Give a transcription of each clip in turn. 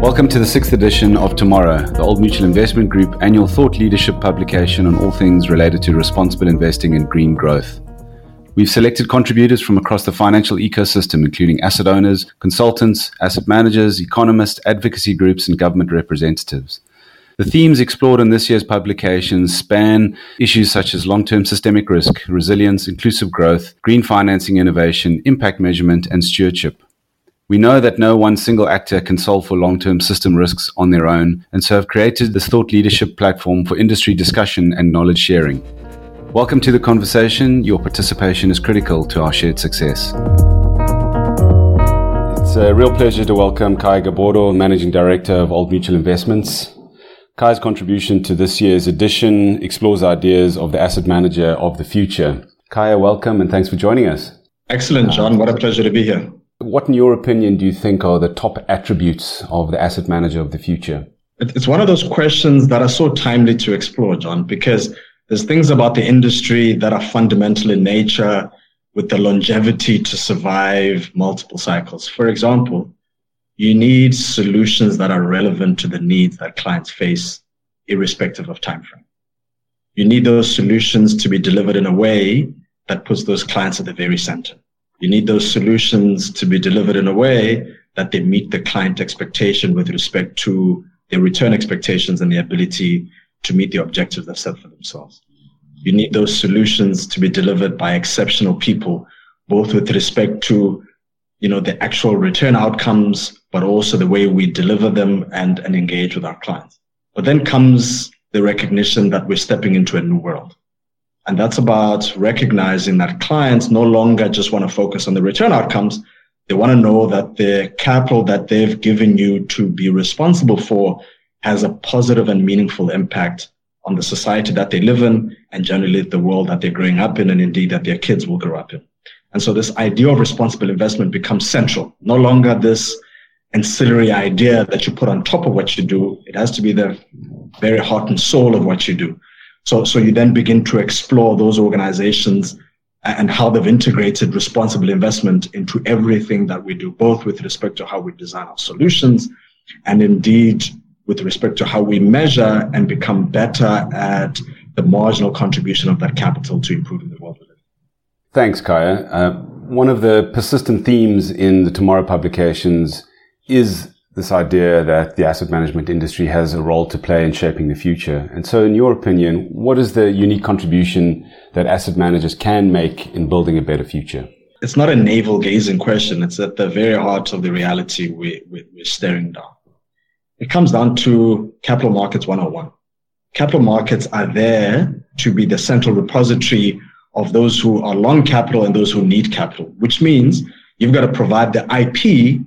Welcome to the sixth edition of Tomorrow, the Old Mutual Investment Group annual thought leadership publication on all things related to responsible investing and green growth. We've selected contributors from across the financial ecosystem, including asset owners, consultants, asset managers, economists, advocacy groups, and government representatives. The themes explored in this year's publications span issues such as long term systemic risk, resilience, inclusive growth, green financing innovation, impact measurement, and stewardship. We know that no one single actor can solve for long term system risks on their own, and so have created this thought leadership platform for industry discussion and knowledge sharing. Welcome to the conversation. Your participation is critical to our shared success. It's a real pleasure to welcome Kai Gobodo, Managing Director of Old Mutual Investments. Kai's contribution to this year's edition explores ideas of the asset manager of the future. Khaya, welcome and thanks for joining us. Excellent, John. What a pleasure to be here. What, in your opinion, do you think are the top attributes of the asset manager of the future? It's one of those questions that are so timely to explore, John, because there's things about the industry that are fundamental in nature with the longevity to survive multiple cycles. For example, you need solutions that are relevant to the needs that clients face, irrespective of time frame. You need those solutions to be delivered in a way that puts those clients at the very center. You need those solutions to be delivered in a way that they meet the client expectation with respect to their return expectations and the ability to meet the objectives they've set for themselves. You need those solutions to be delivered by exceptional people, both with respect to you know, the actual return outcomes, but also the way we deliver them and, and engage with our clients. But then comes the recognition that we're stepping into a new world. And that's about recognizing that clients no longer just want to focus on the return outcomes. They want to know that the capital that they've given you to be responsible for has a positive and meaningful impact on the society that they live in and generally the world that they're growing up in and indeed that their kids will grow up in. And so this idea of responsible investment becomes central. No longer this ancillary idea that you put on top of what you do. It has to be the very heart and soul of what you do. So, so you then begin to explore those organizations and how they've integrated responsible investment into everything that we do, both with respect to how we design our solutions and indeed with respect to how we measure and become better at the marginal contribution of that capital to improving the world. Thanks, Khaya. Uh, one of the persistent themes in the Tomorrow publications is this idea that the asset management industry has a role to play in shaping the future. And so, in your opinion, what is the unique contribution that asset managers can make in building a better future? It's not a navel gazing question. It's at the very heart of the reality we, we, we're staring down. It comes down to capital markets 101. Capital markets are there to be the central repository of those who are long capital and those who need capital, which means you've got to provide the IP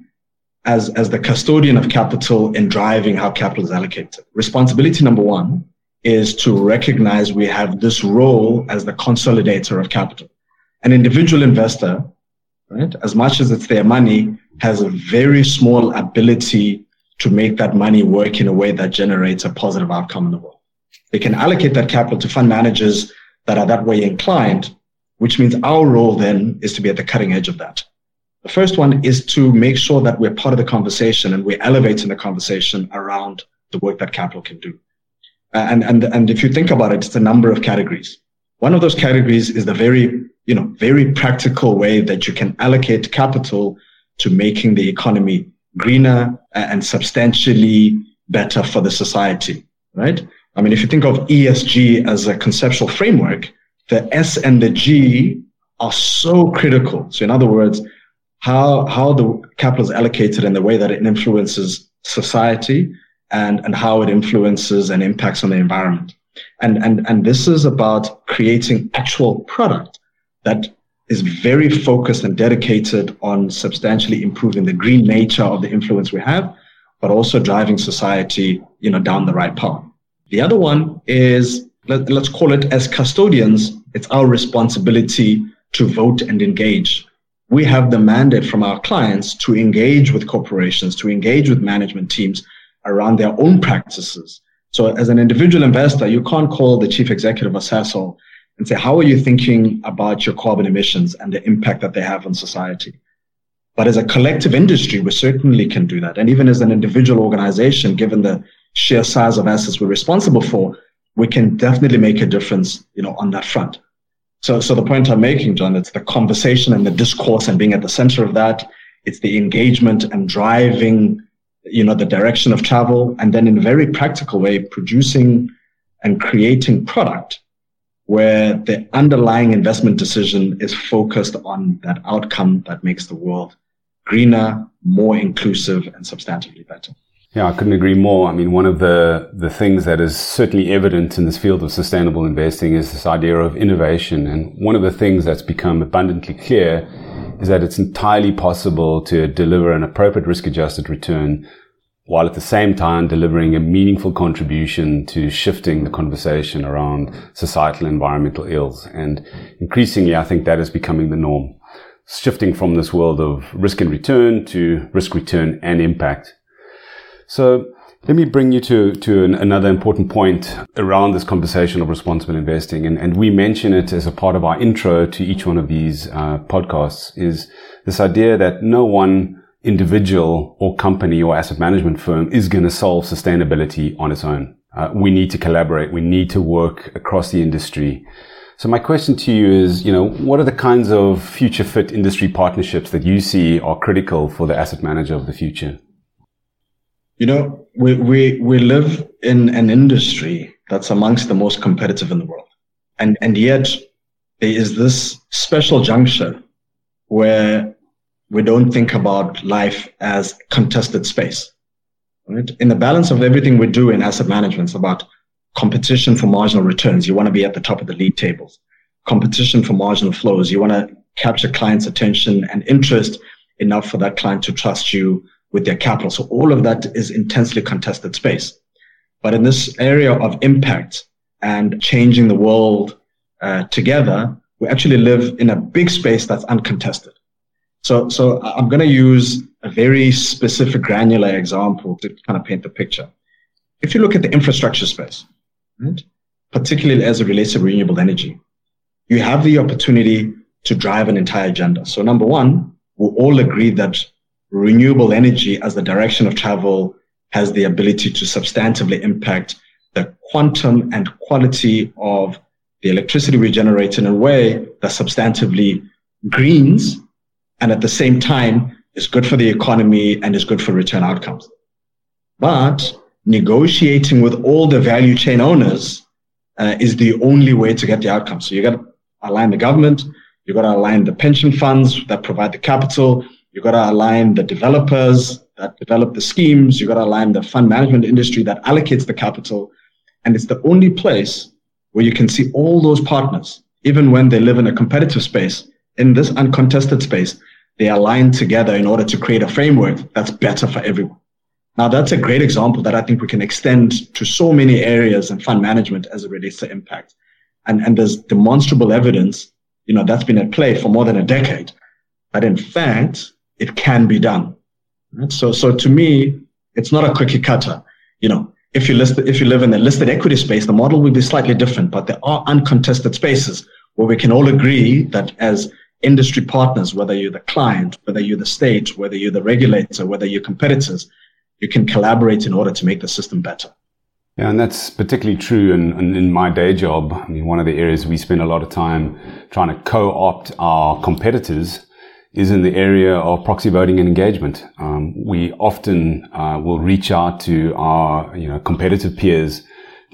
as, as the custodian of capital in driving how capital is allocated. Responsibility number one is to recognize we have this role as the consolidator of capital. An individual investor, right, as much as it's their money, has a very small ability to make that money work in a way that generates a positive outcome in the world. They can allocate that capital to fund managers that are that way inclined, which means our role then is to be at the cutting edge of that. The first one is to make sure that we're part of the conversation and we're elevating the conversation around the work that capital can do. Uh, and, and, and if you think about it, it's a number of categories. One of those categories is the very, you know, very practical way that you can allocate capital to making the economy greener and substantially better for the society, right? I mean, if you think of ESG as a conceptual framework, the S and the G are so critical. So in other words, how, how the capital is allocated and the way that it influences society and, and how it influences and impacts on the environment. And, and, and this is about creating actual product that is very focused and dedicated on substantially improving the green nature of the influence we have, but also driving society, you know, down the right path. The other one is let, us call it as custodians, it's our responsibility to vote and engage. We have the mandate from our clients to engage with corporations, to engage with management teams around their own practices. So as an individual investor, you can't call the chief executive of and say, how are you thinking about your carbon emissions and the impact that they have on society? But as a collective industry, we certainly can do that. And even as an individual organization, given the sheer size of assets we're responsible for, we can definitely make a difference, you know, on that front. So, so the point I'm making, John, it's the conversation and the discourse and being at the center of that. It's the engagement and driving, you know, the direction of travel. And then in a very practical way, producing and creating product where the underlying investment decision is focused on that outcome that makes the world greener, more inclusive, and substantively better. Yeah, I couldn't agree more. I mean, one of the, the things that is certainly evident in this field of sustainable investing is this idea of innovation. And one of the things that's become abundantly clear is that it's entirely possible to deliver an appropriate risk adjusted return while at the same time delivering a meaningful contribution to shifting the conversation around societal environmental ills. And increasingly, I think that is becoming the norm. Shifting from this world of risk and return to risk return and impact. So let me bring you to, to an, another important point around this conversation of responsible investing. And, and we mention it as a part of our intro to each one of these uh, podcasts is this idea that no one individual or company or asset management firm is going to solve sustainability on its own. Uh, we need to collaborate. We need to work across the industry. So my question to you is, you know, what are the kinds of future fit industry partnerships that you see are critical for the asset manager of the future? You know, we, we, we live in an industry that's amongst the most competitive in the world. And, and yet there is this special juncture where we don't think about life as contested space. Right? In the balance of everything we do in asset management, it's about competition for marginal returns. You want to be at the top of the league tables. Competition for marginal flows. You want to capture clients' attention and interest enough for that client to trust you with their capital. So all of that is intensely contested space. But in this area of impact and changing the world uh, together, we actually live in a big space that's uncontested. So, so I'm going to use a very specific granular example to kind of paint the picture. If you look at the infrastructure space, right, particularly as it relates to renewable energy, you have the opportunity to drive an entire agenda. So number one, we all agree that renewable energy as the direction of travel has the ability to substantively impact the quantum and quality of the electricity we generate in a way that substantively greens and at the same time is good for the economy and is good for return outcomes. But negotiating with all the value chain owners uh, is the only way to get the outcome. So you got to align the government, you got to align the pension funds that provide the capital, you got to align the developers that develop the schemes. You've got to align the fund management industry that allocates the capital. And it's the only place where you can see all those partners, even when they live in a competitive space, in this uncontested space, they align together in order to create a framework that's better for everyone. Now, that's a great example that I think we can extend to so many areas in fund management as it relates to impact. And, and there's demonstrable evidence, you know, that's been at play for more than a decade. But in fact, it can be done. Right? So, so to me, it's not a cookie cutter. You know, if you list, if you live in the listed equity space, the model will be slightly different, but there are uncontested spaces where we can all agree that as industry partners, whether you're the client, whether you're the state, whether you're the regulator, whether you're competitors, you can collaborate in order to make the system better. Yeah, and that's particularly true in, in, in, my day job. I mean, one of the areas we spend a lot of time trying to co-opt our competitors is in the area of proxy voting and engagement. Um, we often uh, will reach out to our you know competitive peers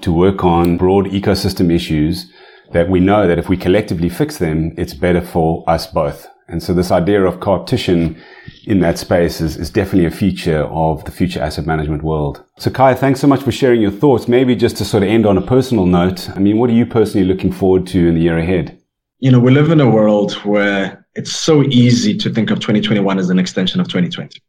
to work on broad ecosystem issues that we know that if we collectively fix them, it's better for us both. And so this idea of co-opetition in that space is, is definitely a feature of the future asset management world. So Kai, thanks so much for sharing your thoughts. Maybe just to sort of end on a personal note, I mean, what are you personally looking forward to in the year ahead? You know, we live in a world where it's so easy to think of 2021 as an extension of 2020.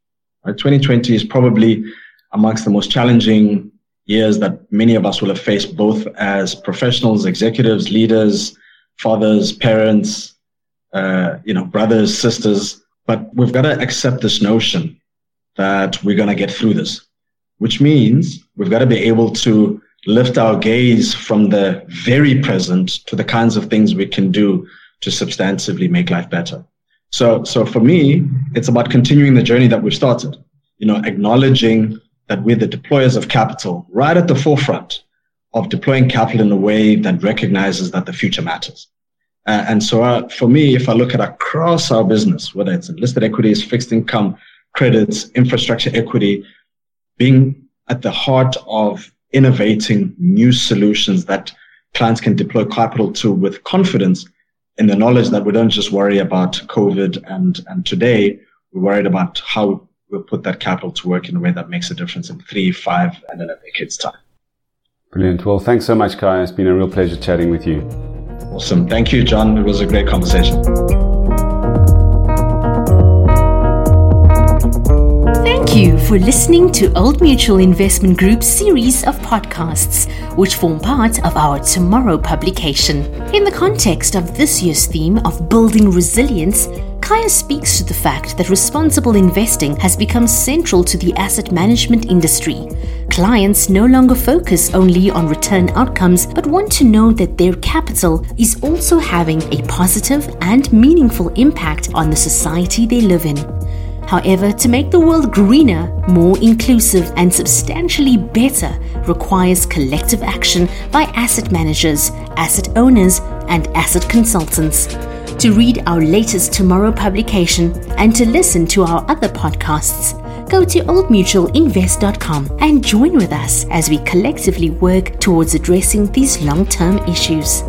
Right? 2020 is probably amongst the most challenging years that many of us will have faced, both as professionals, executives, leaders, fathers, parents, uh, you know, brothers, sisters. But we've got to accept this notion that we're going to get through this, which means we've got to be able to lift our gaze from the very present to the kinds of things we can do to substantively make life better. So, so for me, it's about continuing the journey that we've started. You know, acknowledging that we're the deployers of capital right at the forefront of deploying capital in a way that recognizes that the future matters. Uh, and so uh, for me, if I look at across our business, whether it's listed equities, fixed income, credits, infrastructure equity, being at the heart of innovating new solutions that clients can deploy capital to with confidence in the knowledge that we don't just worry about COVID and, and today, we're worried about how we'll put that capital to work in a way that makes a difference in three, five, and in a decade's time. Brilliant. Well, thanks so much, Kai. It's been a real pleasure chatting with you. Awesome. Thank you, John. It was a great conversation. You for listening to Old Mutual Investment Group's series of podcasts, which form part of our Tomorrow publication. In the context of this year's theme of building resilience, Khaya speaks to the fact that responsible investing has become central to the asset management industry. Clients no longer focus only on return outcomes but want to know that their capital is also having a positive and meaningful impact on the society they live in. However, to make the world greener, more inclusive, and substantially better requires collective action by asset managers, asset owners, and asset consultants. To read our latest Tomorrow publication and to listen to our other podcasts, go to oldmutualinvest.com and join with us as we collectively work towards addressing these long term issues.